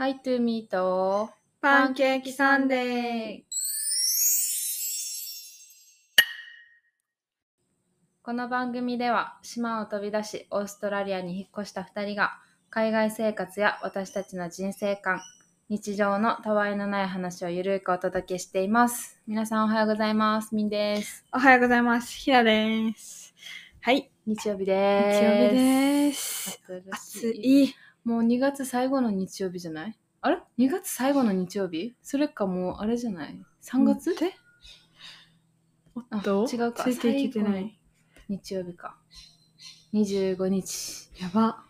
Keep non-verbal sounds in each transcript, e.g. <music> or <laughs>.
Hi to me とパンケーキサンデー。この番組では島を飛び出しオーストラリアに引っ越した2人が海外生活や私たちの人生観、日常のたわいのない話をゆるくお届けしています。皆さんおはようございます。みんです。おはようございます。ひなです。はい。日曜日日です。曜日です。暑暑い。い。もう2月最後の日曜日じゃない？あれ ?2 月最後の日曜日？それかもうあれじゃない ?3 月、でおあっと？違うか。ついていけてない。日曜日か。25日。やば。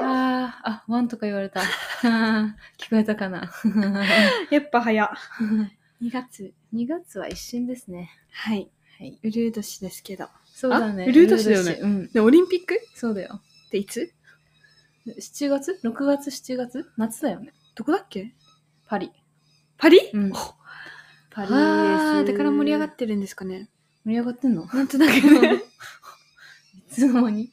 あー、あ、ワンとか言われた。<laughs> 聞こえたかな？<laughs> やっぱ早。<laughs> 2月。?2 月は一瞬ですね。はい。はい。ウルー年ですけど。そうだね。あ？ウルー年だよねうん。で、オリンピック？そうだよ。っていつ？7月 ?6 月、7月？夏だよね。どこだっけ？パリ。パリ？うんおパリです。だから盛り上がってるんですかね。盛り上がってんの？なんとなくね。いつの間に？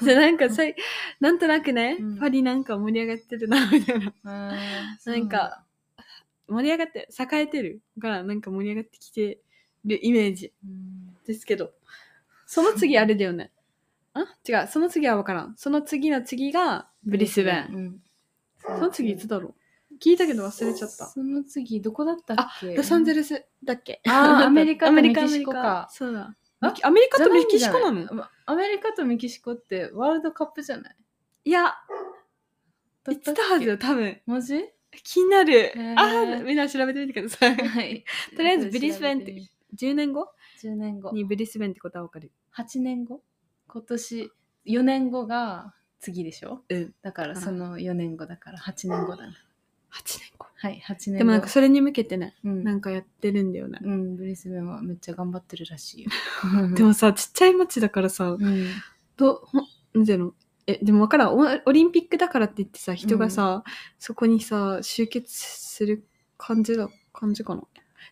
そうなんかさい、なんとなくね、うんパリなんか盛り上がってるな、みたいな。なんか、盛り上がって、栄えてるから、なんか盛り上がってきてるイメージうんですけど。その次あれだよね。あ違う、その次は分からん。その次の次がブリスベン。うんその次いつだろう？聞いたけど忘れちゃった。その次どこだったっけ？ロサンゼルスだっけ？あーアメリカとアメリカメキシコかアメリカそうだ。アメリカとメキシコなの？アメリカとメキシコってワールドカップじゃない？いや、だ言ってたはずよ、多分。マジ？気になる。ーあーみんな調べてみてください。はい。<laughs> とりあえずブリスベンって10年後？10年後。にブリスベンってことは分かる。8年後？今年、4年後が次でしょ？うん。だからその4年後だから8年後だね。8年後。はい、8年後。でもなんかそれに向けてね、うん、なんかやってるんだよね。うん、ブリスベンはめっちゃ頑張ってるらしいよ。<laughs> でもさ、ちっちゃい町だからさ、うん、どう、ほんなんていうの？え、でもわからん。オオリンピックだからって言ってさ、人がさ、そこにさ、集結する感じだ、感じかな？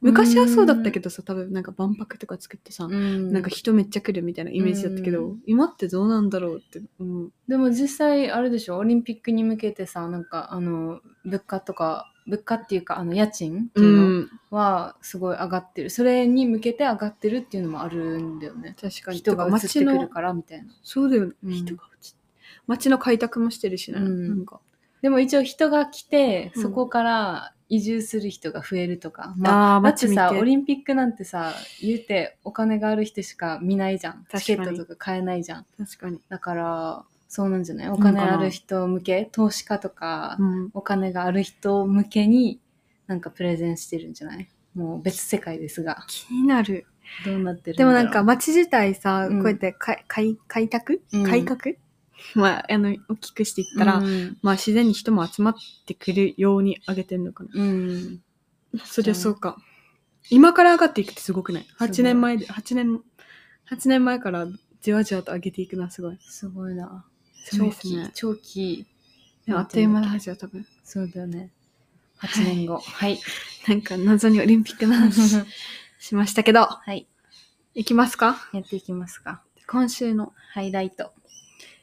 昔はそうだったけどさ、多分なんか万博とか作ってさ、うん、なんか人めっちゃ来るみたいなイメージだったけど、うん今ってどうなんだろうって思う。でも実際あれでしょ？オリンピックに向けてさなんかあの物価とか物価っていうかあの家賃っていうのうん。はすごい上がってる、それに向けて上がってるっていうのもあるんだよね確かに。人が移ってくるからみたいなそうだよね。うん人が移っ街の開拓もしてるしね。うんなんか。でも一応人が来てうんそこから移住する人が増えるとか、まああーだってさオリンピックなんてさ言うてお金がある人しか見ないじゃん。チケットとか買えないじゃん。確かに。だからそうなんじゃない？お金ある人向け投資家とか、うん。お金がある人向けになんかプレゼンしてるんじゃない？もう別世界ですが。気になる。どうなってるでもなんか街自体さ、うん。こうやって開開開拓、うん。改革？<laughs> まあ、あの、大きくしていったら、うんまあ自然に人も集まってくるように上げてんのかな。うんそりゃそうか。今から上がっていくってすごくない？すごい ?8 年前で、8年、8年前からじわじわと上げていくのはすごい。すごいな長期、ですね。長期でもあっという間の話は多分。そうだよね8年後はいなんか謎にオリンピックの話 <laughs> しましたけど、はいいきますか？やっていきますか今週の。ハイライト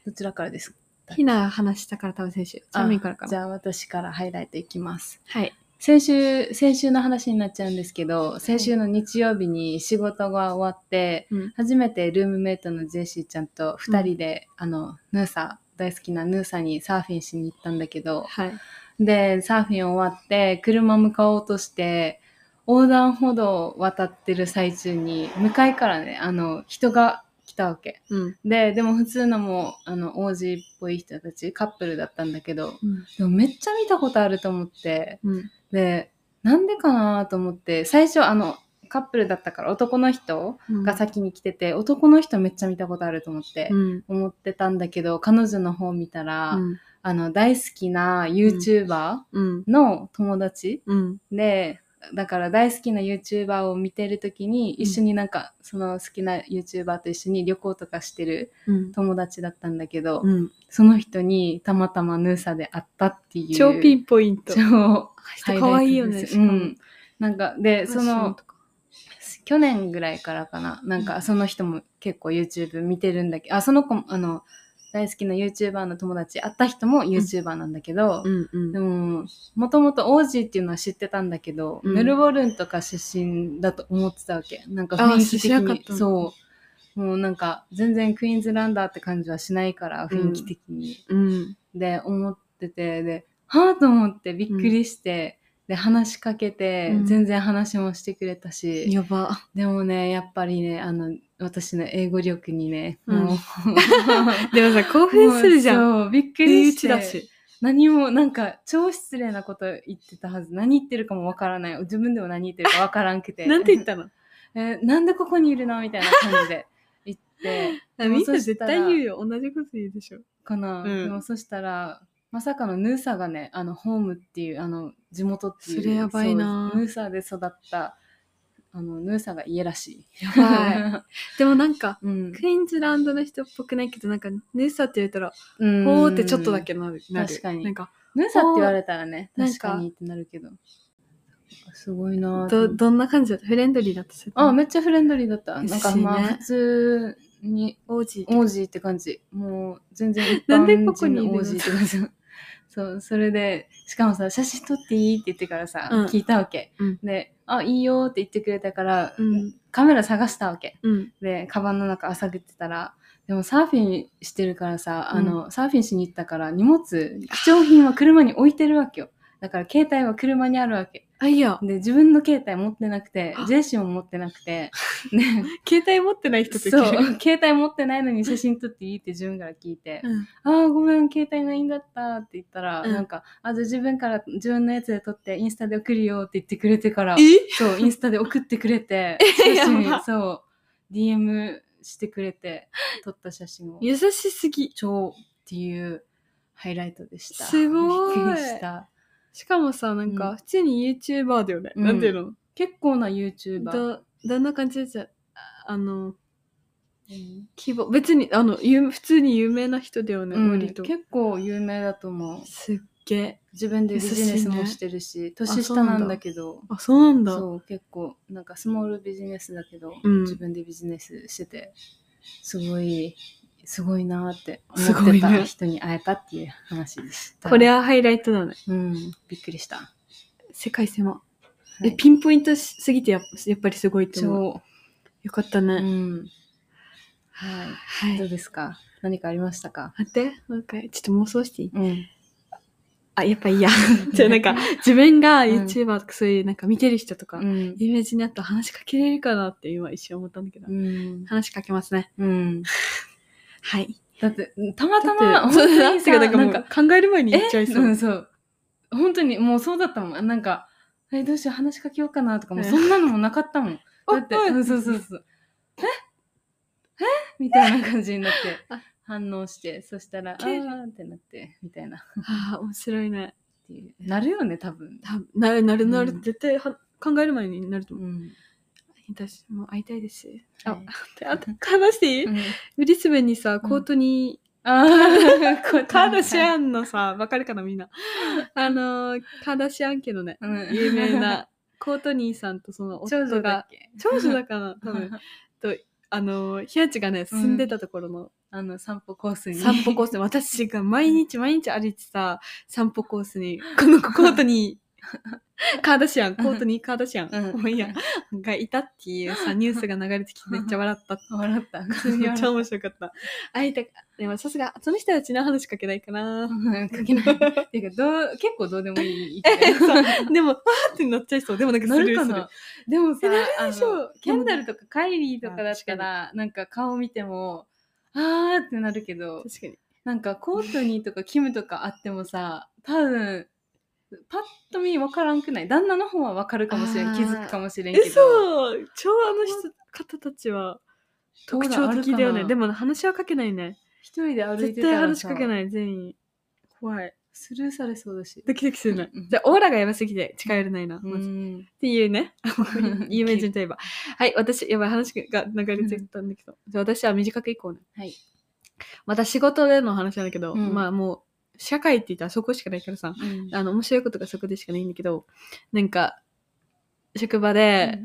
どちらからですか？ひな話したから多分先週。チャミンからかな。じゃあ私からハイライトいきますはい。先週先週の話になっちゃうんですけど先週の日曜日に仕事が終わって、うん。初めてルームメイトのジェシーちゃんと2人で、あのヌーサ大好きなヌーサにサーフィンしに行ったんだけどはい。でサーフィン終わって車向かおうとして横断歩道を渡ってる最中に向かいからねあの人が来たわけうん。ででも普通のもうあの王子っぽい人たちカップルだったんだけどうん。でもめっちゃ見たことあると思ってうん。でなんでかなと思って最初あのカップルだったから男の人が先に来てて、男の人めっちゃ見たことあると思って、うん。思ってたんだけど彼女の方見たら、うん。あの大好きな YouTuber うん。の友達、うん。でだから大好きな YouTuber を見てる時に一緒になんか、その好きな YouTuber と一緒に旅行とかしてるうん。友達だったんだけど、うん。その人にたまたまヌーサで会ったっていう超ピンポイント。超人可愛いよね、うん。なんかでその去年ぐらいからかななんかその人も結構 YouTube 見てるんだけどあその子もあの大好きな YouTuber の友達会った人も YouTuber なんだけど、うんうん。でももともとオージーっていうのは知ってたんだけど、うん。メルボルンとか出身だと思ってたわけ。なんかあ雰囲気的に。知らなかったの。そう。もうなんか全然クイーンズランダーって感じはしないから雰囲気的に、うん。で思っててではあと思ってびっくりして、で話しかけて、うん。全然話もしてくれたし、やば。でもねやっぱりねあの私の英語力にね、うん。もう。<laughs> でもさ興奮するじゃん。もうそうびっくりして。ちだし。何もなんか超失礼なこと言ってたはず。何言ってるかもわからない。自分でも何言ってるかわからんくて。なんて言ったの？<laughs> えなんでここにいるの？みたいな感じで言って。<laughs> あみんな絶対言うよ。同じこと言うでしょ。かな、うん。でもそしたらまさかのヌーサがねあのホームっていうあの地元っていうそれやばいな。ヌーサで育ったあのヌーサが家らしい。やば <laughs> でもなんかうん。クイーンズランドの人っぽくないけどなんかヌーサって言ったらうん。ほーってちょっとだけなる。確かに。なんかヌーサって言われたらね確かにってなるけど。すごいなどどんな感じ？だったフレンドリーだった？あめっちゃフレンドリーだった。なんかまあ普通に王子王子って感じ。もう全然一般ここにいるの？人の王子って感じそうそれでしかもさ写真撮っていいって言ってからさ、うん。聞いたわけ、うん。で「あいいよ」って言ってくれたから、うん。カメラ探したわけ。うん。でカバンの中あさぐってたらでもサーフィンしてるからさ、あのサーフィンしに行ったから荷物貴重品は車に置いてるわけよ。だから携帯は車にあるわけあいやで自分の携帯持ってなくてあ。ジェシーも持ってなくて。<laughs> ね。携帯持ってない人ってそう、携帯持ってないのに写真撮っていいって自分から聞いて、うん。ああ、ごめん、携帯ないんだったって言ったら、うん。なんか、あ、じゃあ自分から、自分のやつで撮って、インスタで送るよって言ってくれてから、え？そう、インスタで送ってくれて、<laughs> え写真そう、DM してくれて、撮った写真を、優しすぎ。超っていうハイライトでした。すごい。びっくりした。しかもさなんうん。か普通に YouTuber だよね、うん。なんていうの？結構な YouTuber。どどんな感じ？でじゃあのうん規模別にあの有普通に有名な人だよね、うん。割と。結構有名だと思う。すっげえ。自分でビジネスもしてるし、年下なんだけど、あそうなんだ。そう結構なんかスモールビジネスだけど、うん。自分でビジネスしててすごいすごいなーってす思ってた人に会えたっていう話でした。これはハイライトだね。うんびっくりした。世界狭、は。い。えピンポイントしすぎてやっやっぱりすごいと思う。超よかったうね、ん。は。はいい。どうですか？何かありましたか？待って。もう一回。ちょっと妄想していい？うん。あやっぱいいや。<laughs> じゃあなんか自分がうん。YouTuber とかそういうなんか見てる人とか、うん。イメージにあったら話しかけれるかなって今一瞬思ったんだけど、うん。話しかけますね。うん。はいだってたまただま本当にさなんか考える前に言っちゃいそう、うん、そう。本当にもうそうだったもん。なんか、え、どうしよう、話しかけようかなとか、もそんなのもなかったもん。<laughs> だって、おいうん、そうそうそう。え？え？みたいな感じになってあ、反応して、そしたら、あーってなって、みたいな。っああ面白いねていうなるよね、多分。なるなるなる、うん絶対は考える前になると思う、うん。私もう会いたいです。あ、はい。あと話していい、うん。ブリスベンにさコートに、あー、<laughs> こうカーダシアンのさわかるかなみんな。あのカーダシアン家のねうん。有名なコートニーさんとその長女だ夫がっけ？長女だかな <laughs> 多分。とあのひやちがね住んでたところのあの、散歩コースに。散歩コースで、私が毎日毎日歩いてた散歩コースに、このコートに、<laughs> カーダシアン、コートにカーダシアン、うんいいや、がいたっていうさ、ニュースが流れてきてめっちゃ笑った。笑った。めっちゃ面白かった。会いたかでもさすが、その人たちの話しかけないかな。うんかけない。っていうか、どう、結構どうでもいい。<laughs> でも、わーってなっちゃいそう。でもなんかスなるるかな？でもさあのキャンダルとかカイリーとかだったらなんか顔見てもあーってなるけど確かに。なんかコートニーとかキムとかあってもさ多分パッと見分からんくない？旦那の方は分かるかもしれん気づくかもしれんけえ、どそう超あの人、方たちは特徴的だよね。でもも話はかけないね。一人で歩い絶てたらさ対話しかけない、全員。怖い。スルーされそうだしドキドキするねうん。じゃあ、オーラがやばすぎて近寄れないな。うまずっんていうね。<laughs> 有名人といえば。はい、私、やばい話が流れてたんだけど。じゃあ、私は短くいこうね。はいまた仕事での話なんだけど、うんまあもう、社会って言ったらそこしかないからさ、うん。あの、面白いことがそこでしかないんだけど、なんか、職場で、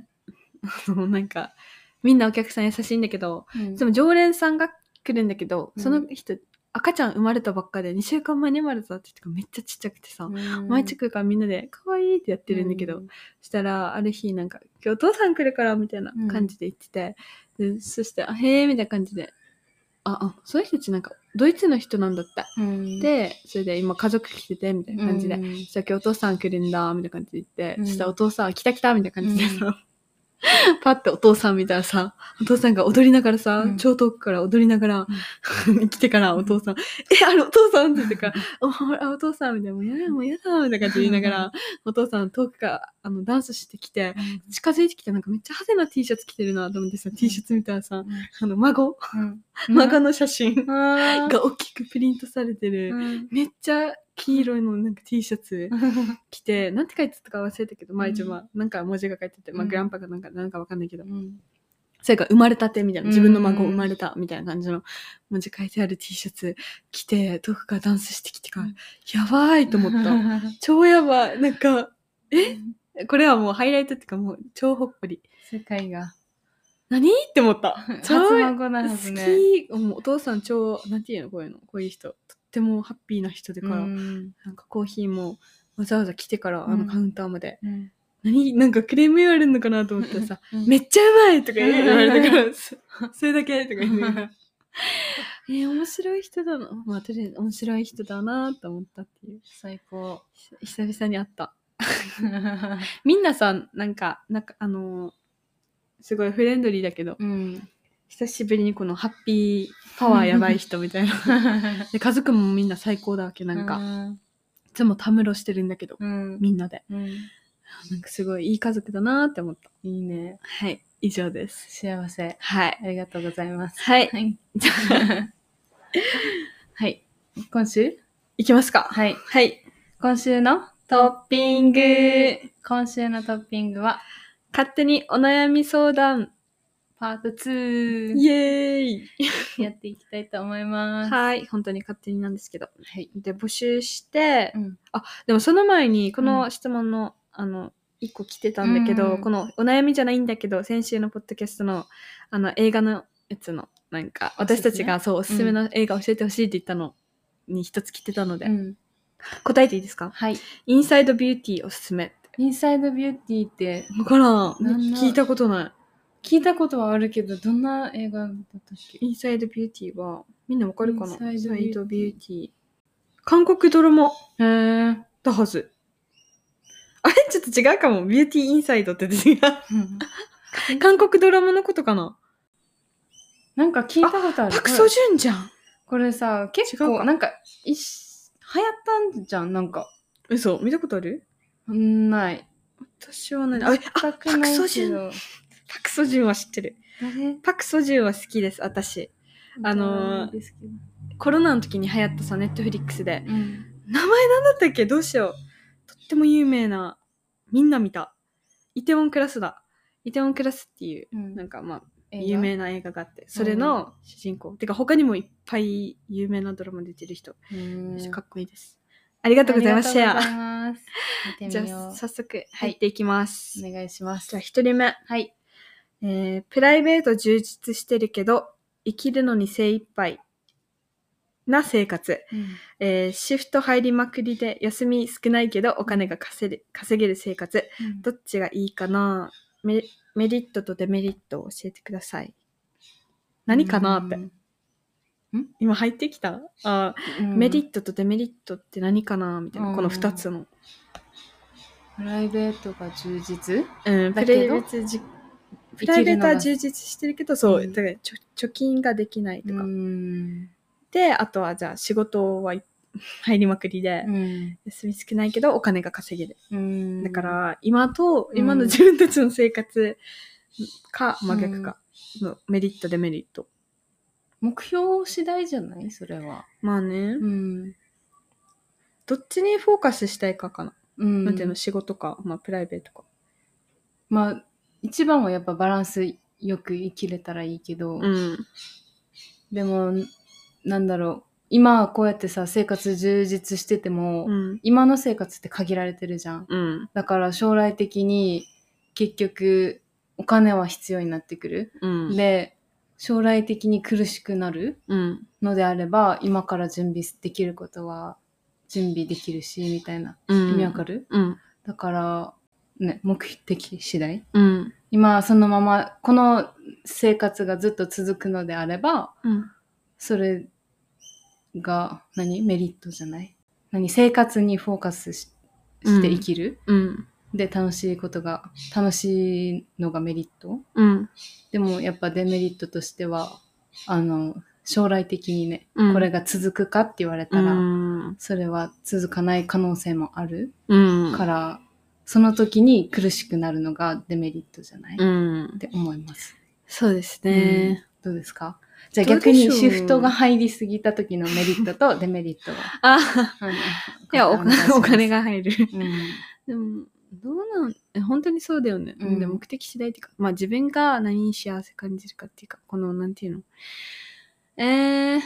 あの <laughs> なんか、みんなお客さん優しいんだけど、うん。でも常連さんが来るんだけど、うん。その人、赤ちゃん生まれたばっかで2週間前に生まれたって言ってからめっちゃちっちゃくてさ、毎日来るからみんなで可愛いってやってるんだけど、そしたらある日なんか今日お父さん来るからみたいな感じで言ってて、でそしてあへえみたいな感じでああその人たちなんかドイツの人なんだった。うん、でそれで今家族来ててみたいな感じで、うん。そしたら今日お父さん来るんだみたいな感じで言って、うん。そしたらお父さん来た来たみたいな感じで。さ、<laughs> パッてお父さん見たらさ、お父さんが踊りながらさ、うん。超遠くから踊りながら、<laughs> 来てからお父さん、え、あれお父さん？って言ってから、おあお父さんみたいな、もうやだ、もうやだ、みたいな感じで言いながら、お父さん遠くからあのダンスしてきて、近づいてきてなんかめっちゃ派手な T シャツ着てるなと思ってさ、T シャツ見たらさ、あの孫、うん。<laughs> 孫の写真が大きくプリントされてる、うん。めっちゃ黄色いのなんか T シャツ <laughs> 着て、なんて書いてたか忘れたけど、まあ一応まあ、なんか文字が書いてて、まあうんグランパがなんか、なんかわかんないけど、うんそれから生まれたてみたいな、うん自分の孫生まれたみたいな感じの文字書いてある T シャツ着て、遠くからダンスしてきてから、うんやばいと思った。<laughs> 超やばい。なんか、え？これはもうハイライトっていうかもう超ほっこり。世界が何？って思った。<laughs> 初孫なはずね好き。もうお父さん超、なんていうの？こういうの？こういう人。とってもハッピーな人だから、うんなんかコーヒーもわざわざ来てから、あうんのカウンターまで。うん何なんかクレーム言われるのかなと思ったらさ、<laughs> うんめっちゃうまいとか言われたから、そ <laughs> それだけとか言って。<laughs> えー面白い人だな。まあ、とりあえず面白い人だなと思ったっていう。最高久々に会った。みんなさ、なんか、なんか、あのーすごいフレンドリーだけど、うん久しぶりにこのハッピーパワーやばい人みたいな。<laughs> で、家族もみんな最高だわけ、なんか。いつもたむろしてるんだけど、うんみんなで。うんなんかすごいいい家族だなって思った。いいねはい、以上です。幸せはい。ありがとうございますはい。はい <laughs> はい今週？いきますか。はいはい。今週のトッピング。今週のトッピングは？勝手にお悩み相談。パート2イエーイ。<laughs> やっていきたいと思います。はい。本当に勝手になんですけど。はい。で、募集して、うん。でもその前に、この質問の、あの、一個来てたんだけど、うん。このお悩みじゃないんだけど、先週のポッドキャストの、あの、映画のやつの、なんか、私たちがそう、おすすめの映画教えてほしいって言ったのに一つ来てたので、うん。答えていいですか？はい。インサイドビューティーおすすめ。インサイドビューティーってわからん。なんだ聞いたことない。聞いたことはあるけどどんな映画だったっけ？インサイドビューティーは、みんなわかるかな？インサイドビューティーインサイドビューティー。韓国ドラマ。へーだはず。あれ？ちょっと違うかも。ビューティーインサイドって違う。韓国ドラマのことかな？なんか聞いたことある。パクソジュンじゃん。これさ結違うか。構なんかいし流行ったんじゃんなんか。嘘？見たことある？うんない。私は何あ、えあ全くない。けどパクソジュンは知ってる。誰？パクソジュンは好きです、私。あのコロナの時に流行ったさ、ネットフリックスで。うん名前なんだったっけ？どうしよう。とっても有名な、みんな見た。イテウォンクラスだ。イテウォンクラスっていう、うんなんかまあ、有名な映画があって、それの主人公。てか他にもいっぱい有名なドラマ出てる人。うんかっこいいです。ありがとうございます。シェア。じゃあ、早速入っていきます。お願いしますじゃあ、一人目。はいえー、プライベート充実してるけど、生きるのに精一杯な生活。えーシフト入りまくりで休み少ないけどお金が稼げ稼げる生活。どっちがいいかな？メメリットとデメリットを教えてください。何かな？って。今入ってきた？あー、メリトットとデメリットって何かな？みたいな。うんこの二つの。プライベートが充実？うん、プラだけど？イベートじプライベートは充実してるけど、そう、うん。だからちょ貯金ができないとか。ん。で、あとはじゃあ仕事はい <laughs> 入りまくりで、うん。休み少ないけどお金が稼げる。うん。だから、今と、うん。今の自分たちの生活か、真逆か、のメリット、デメリット。目標次第じゃない？それは。まあね、うん。どっちにフォーカスしたいかかな。うん。なんていうの、仕事か、まあプライベートか。まあ一番はやっぱバランスよく生きれたらいいけど、うん。でもなんだろう今はこうやってさ生活充実してても、うん。今の生活って限られてるじゃんうん。だから将来的に結局お金は必要になってくる、うん。で将来的に苦しくなるうん。のであれば今から準備できることは準備できるしみたいなうん。意味わかる、うん。だからね目的次第うん。今そのままこの生活がずっと続くのであればうん。それが何？メリットじゃない？何？生活にフォーカスしして生きる、うん。で楽しいことが楽しいのがメリット？うん。でもやっぱデメリットとしてはあの将来的にね、うんこれが続くかって言われたら、うん。それは続かない可能性もあるうん。から、その時に苦しくなるのがデメリットじゃない、うっん。て思います。そうですね。どうですか？じゃあ逆にシフトが入りすぎた時のメリットと <laughs> デメリットは？あ、あのいや、お願いしますお金。が入る。うんでも、どうなんえ本当にそうだよね。うんで目的次第っていうか、まあ自分が何に幸せ感じるかっていうか、この、なんていうの？えー、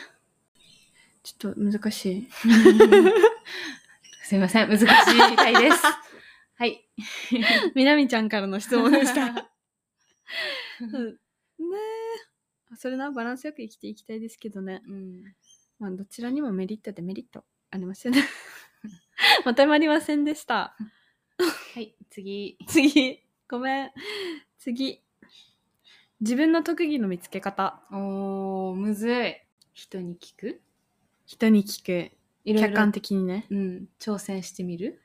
ちょっと難しい。<laughs> すいません、難しいみたいです。はい。みなみちゃんからの質問でした。<laughs> うんねえ。それな、バランスよく生きていきたいですけどね。うんまあ、どちらにもメリット、デメリットありますよね。<laughs> まとまりませんでした。はい、次。次、ごめん。次。自分の特技の見つけ方。おー、むずい。人に聞く？人に聞く。いろいろ客観的にね。うん、挑戦してみる？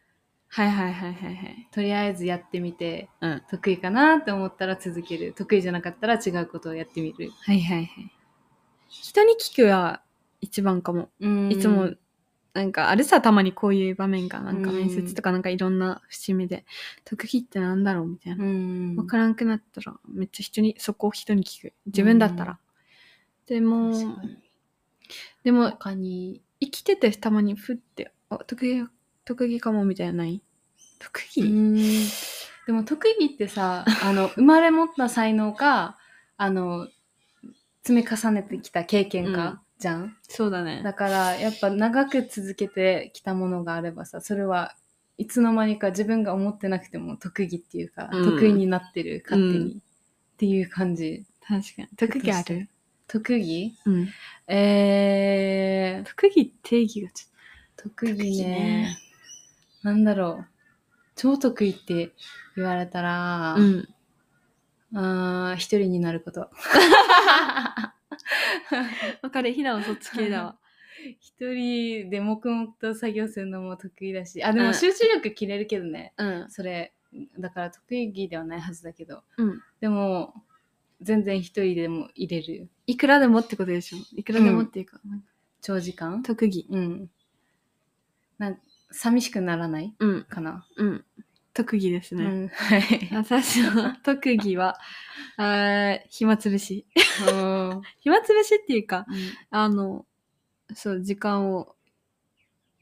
はいはいはいはいはい。とりあえずやってみて、うん。得意かなって思ったら続ける。得意じゃなかったら違うことをやってみる。はいはいはい。人に聞くは一番かも。うんいつも、なんかあるさ、たまにこういう場面が、なんかうん面接とかなんかいろんな節目で、特技ってなんだろうみたいな。うん。わからんくなったら、めっちゃ人に、そこを人に聞く。自分だったら。でも、確かにでも、他に、生きててたまにふって、あ、特技、特技かもみたいなのない？特技、うん。でも特技ってさ、あの、<laughs> 生まれ持った才能か、あの、積み重ねてきた経験か、うん。じゃん？そうだね。だから、やっぱ長く続けてきたものがあればさ、それはいつの間にか自分が思ってなくても特技っていうか、うん。得意になってる、勝手に。うん。っていう感じ。確かに。特技ある？特技うん。えー、特技定義がちょっ特技特技ねねなんだろう。超得意って言われたら、と。うん。あー一人になること。<laughs> わかる。ひなはそっち系だわ。<laughs> 一人で黙々と作業するのも得意だし、あ、でうんも集中力切れるけどね。うん。それ、だから得意ではないはずだけど。うん。でも、全然一人でも入れる。いくらでもってことでしょいくらでもっていうか、なんか長時間？特技。うん。なん寂しくならないうん。かな。うん。特技ですね。うん。はい。私の特技は、<laughs> あー暇つぶし。うん暇つぶしっていうか、あの、そう、時間を、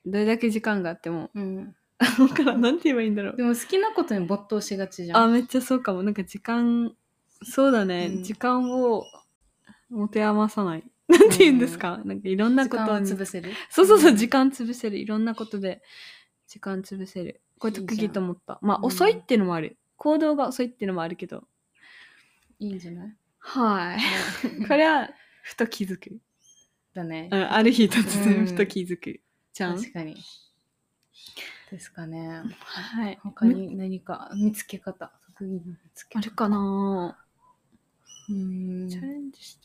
どれだけ時間があっても、うん。わからん、なんて言えばいいんだろう。でも好きなことに没頭しがちじゃん。あ、めっちゃそうかも。なんか時間、そうだね。うん時間を持て余さない。<laughs> なんて言うんですか、なんかいろんなことに。潰せる？そうそうそう、ん時間潰せる。いろんなことで時間潰せる。これ特技と思った。まあ、うん遅いっていうのもある。行動が遅いっていうのもあるけど。いいんじゃない？はい。<laughs> これは、ふと気づく。だねう。ん、ある日突うん然ふと気づく。じゃん。確かに。ですかね。はい。他に何か？見つけ方。特技の見つけ方。あるかな？うんチャレンジして。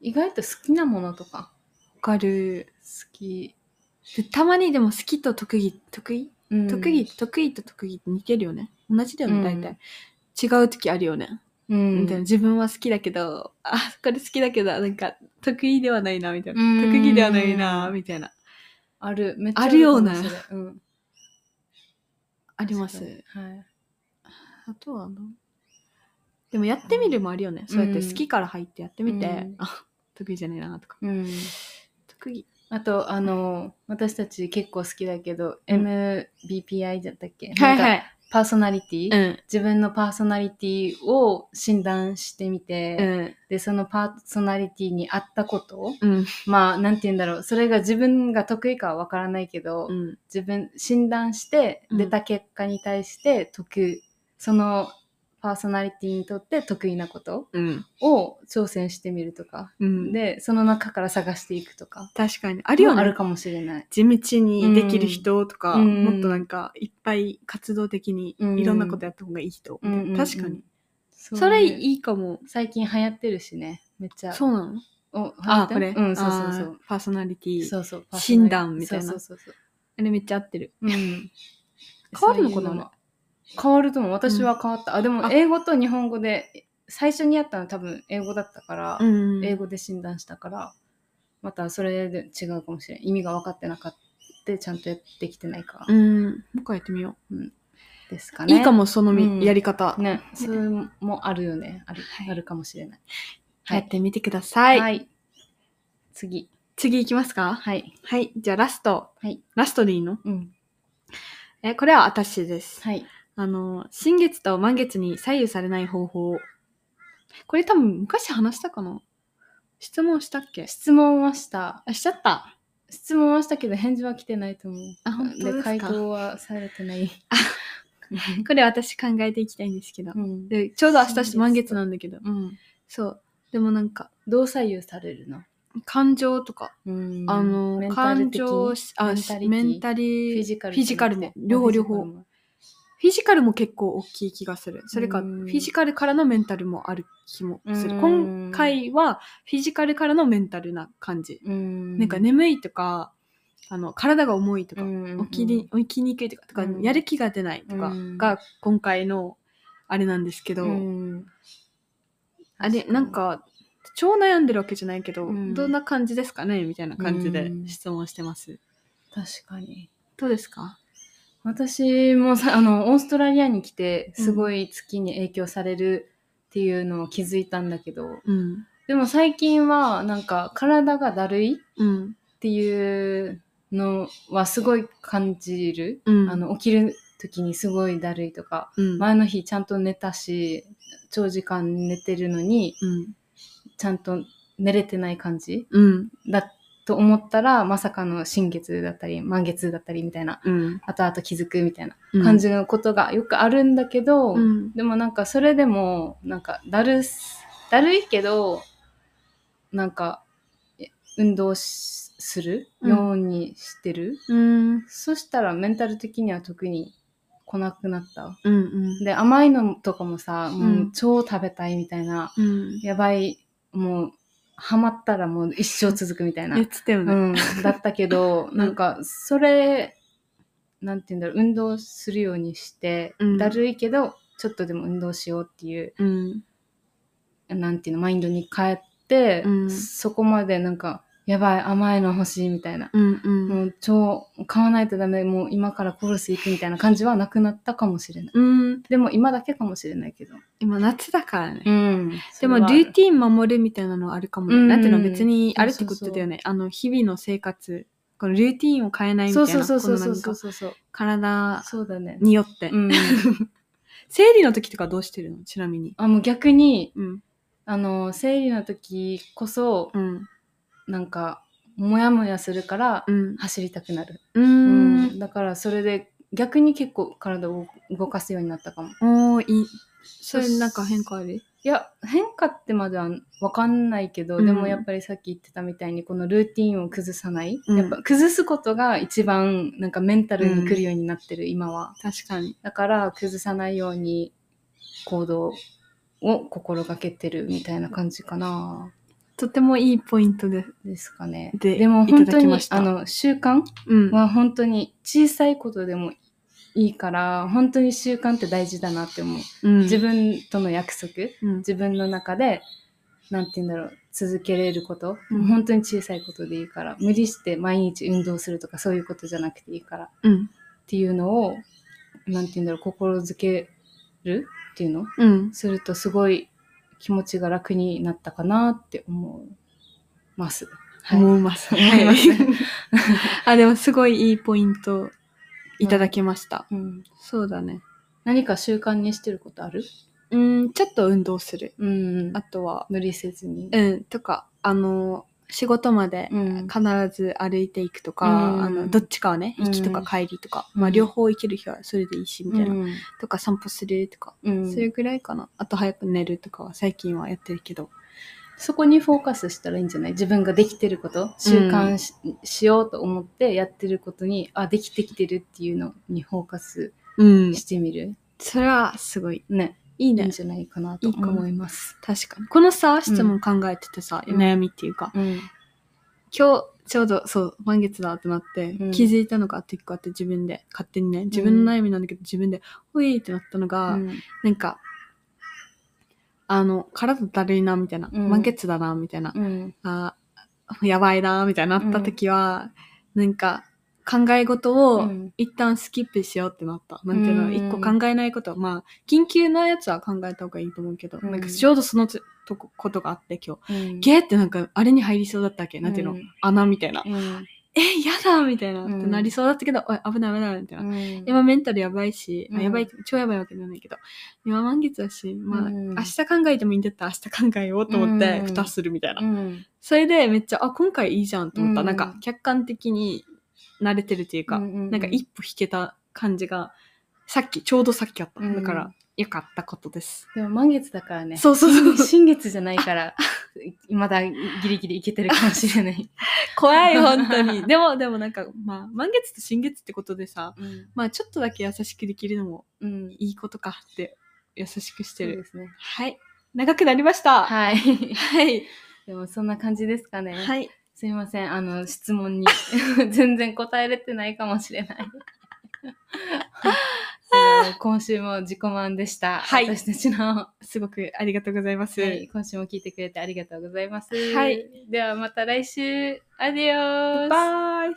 意外と好きなものとかわかる。好き。でたまにでも好きと特技、得意？うん得意、得意と特技って似てるよね。同じだよね、うん大体。違う時あるよね。うんみたいな自分は好きだけど、あ、これ好きだけど、なんか得意ではないな、みたいな。うん特技ではないな、みたいな。ある。めっちゃあるようなかもそれうん。あります。はい。あとはなでもやってみるもあるよね。そうやって好きから入ってやってみて、うんあ、得意じゃねえな、とか。うん。特技。あと、あの、私たち結構好きだけど、うん MBPI だったっけ？はいはい。パーソナリティ、うん。自分のパーソナリティを診断してみて、うん。で、そのパーソナリティに合ったことうん。まあ、なんて言うんだろう。それが自分が得意かはわからないけど、うん。自分、診断してうん出た結果に対して得、そのパーソナリティにとって得意なことうん。を挑戦してみるとか、うん。でその中から探していくとか確かに。あるよね。あるかもしれない。地道にできる人とか、うんもっとなんかいっぱい活動的にうんいろんなことやった方がいい人。うんうんうん確かに。そそれいいいかも。最近流行ってるしねめっちゃそうなの？お流行あ、ってこれ？うんそうそうそあーうパーソナリティ。そうそう診断みたいなそうそうそうあれめっちゃ合ってる。うん、<laughs> 変わるの？かなそういうは <laughs> 変わると思う。私は変わった、あでもあ。英語と日本語で最初にやったの多分英語だったから、ん英語で診断したからまたそれで違うかもしれん。意味が分かってなかったちゃんとやってきてないかうん。もう一回やってみよう。ですかね。いいかも、そのみ、うん。やり方。ね。それもあるよね。ある,、はい。あるかもしれない。やってみてください。はい、次。次行きますか？はい。はい。じゃあラスト。はい。ラストでいいの？うん。え、これは私です。はいあの、新月と満月に左右されない方法。これ多分昔話したかな？質問したっけ？質問はした。あ、しちゃった。質問はしたけど返事は来てないと思う。あ本当ですか？回答はされてない。<laughs> これ私考えていきたいんですけど。うん。で、ちょうど明日満月なんだけど。うん。そう。でもなんか、どう左右されるの、感情とか、うん。あの感的情し、あ、メンタリフィジカルフィジカルも、両方両方。フィジカルも結構大きい気がする。それか、うんフィジカルからのメンタルもある気もする。うん。今回は、フィジカルからのメンタルな感じ。うん。なんか眠いとか、あの、体が重いとか、うん起きに起きにくいとか、とかうん。やる気が出ないとかうん。が今回のあれなんですけど、うん。あれ、なんか、超悩んでるわけじゃないけど、うん。どんな感じですかね？みたいな感じでうん。質問してます。確かに。どうですか？私もさ <laughs> あのオーストラリアに来てすごい月に影響されるっていうのを気づいたんだけど、うん。でも最近はなんか体がだるいうん。っていうのはすごい感じる、うん。あの起きる時にすごいだるいとかうん、前の日ちゃんと寝たし長時間寝てるのにうん。ちゃんと寝れてない感じうん。だと思ったらまさかの新月だったり満月だったりみたいなうん。後々気づくみたいなうん感じのことがよくあるんだけど、うん。でもなんかそれでもなんかだるすだるいけどなんかえ運動しする？ようにしてる、うん。そしたらメンタル的には特に来なくなった？うん。うん。で甘いのとかもさもううん超食べたいみたいな、うん。やばいもうハマったらもう一生続くみたいな言ってたよね。うん、だったけど、<laughs> んなんかそれなんて言うんだろう運動するようにして、うんだるいけどちょっとでも運動しようっていううん。なんていうのマインドに変えて、うんそこまでなんかやばい甘いの欲しいみたいな、うん。うん。もう超買わないとダメもう今からコース行くみたいな感じはなくなったかもしれないうん。でも今だけかもしれないけど、今夏だからね。ん、でも、ルーティン守るみたいなのはあるかもね。うんなんていうの別にあるってことだよね。あの、日々の生活。このルーティンを変えないみたいな。そうそうそうそうそうそうそう体そうだねによって。うん <laughs> 生理の時とかどうしてるの？ちなみに。あもう逆にうん。あの生理の時こそ、うん。なんかモヤモヤするからうん。走りたくなる、うー。うん。んだからそれで逆に結構体を動かすようになったかも。おー、いい。それなんか変化ある？いや変化ってまでは分かんないけど、うん。でもやっぱりさっき言ってたみたいにこのルーティンを崩さない、うん。やっぱ崩すことが一番なんかメンタルに来るようになってる、今は。確かに。だから崩さないように行動を心がけてるみたいな感じかなとてもいいポイントで。ですかねでもいた本当にあの習慣うん。は本当に小さいことでもいいから本当に習慣って大事だなって思う、うん自分との約束うん。自分の中でなんて言うんだろう続けれること、うん本当に小さいことでいいから無理して毎日運動するとかそういうことじゃなくていいからっうん。ていうのをなんて言うんだろう心づけるっていうの？うん。するとすごい気持ちが楽になったかなって思います。はい。思います。思います <laughs> あ、でもすごいいいポイントいただきました。うん、そうだね。何か習慣にしてることある？うん、ちょっと運動する。うんあとは、無理せずに。うん、とか、あの、仕事までうん。必ず歩いていくとか、うん。あのどっちかはねうん。行きとか帰りとか、うん。まあ両方行ける日はそれでいいしみたいな、うん。とか散歩するとか、うん。それぐらいかな。あと早く寝るとかは最近はやってるけど。そこにフォーカスしたらいいんじゃない？自分ができてること習慣し,、しようと思ってやってることにあできてきてるっていうのにフォーカスうん。してみる、それはすごい。ねいいね。いいんじゃないかなと思います。確かに。このさ質問考えててさ、うん。悩みっていうか、うん。今日ちょうどそう満月だってなって、うん。気づいたのがあって一個あって自分で勝手にね自分の悩みなんだけど自分でほいってなったのが、うん。なんかあの体だるいなみたいな、うん。満月だなみたいな、うん。あやばいなみたいになった時は、なんか考え事をうん。一旦スキップしようってなった。なんていうの、うん一個考えないこと。まあ、緊急のやつは考えた方がいいと思うけど、うん。なんかちょうどそのつとこことがあって今日。うん。ゲーってなんかあれに入りそうだったっけ？なんていうの、うん。穴みたいな。うん。え、やだみたいな、うん。ってなりそうだったけど、おい、危ない危ないみたいな。うん。今メンタルやばいし、やばい、超やばいわけじゃないけど、今満月だし、まあ、うん。明日考えてもいいんだったら明日考えようと思って、うん。蓋するみたいな。うん。それでめっちゃ、あ、今回いいじゃんと思った。うん。なんか客観的に慣れてるっていうか、うんうんうんなんか一歩引けた感じが、さっき、ちょうどさっきあった。うんだから、よかったことです。でも満月だからね。そうそうそう <laughs> 新月じゃないから、<laughs> まだギリギリいけてるかもしれない。<laughs> 怖い、本当に。でも、でもなんか、まあ、満月と新月ってことでさ、うん。まあ、ちょっとだけ優しくできるのもうん。いいことかって、優しくしてる。そうですね。はい。長くなりました。はい。はい。でもそんな感じですかね。はい。すいません。あの、質問に <laughs> 全然答えれてないかもしれない。<laughs> 今週も自己満でした。はい私たちの、すごくありがとうございます。はい、今週も聞いてくれてありがとうございます。はい。ではまた来週。アディオースバイ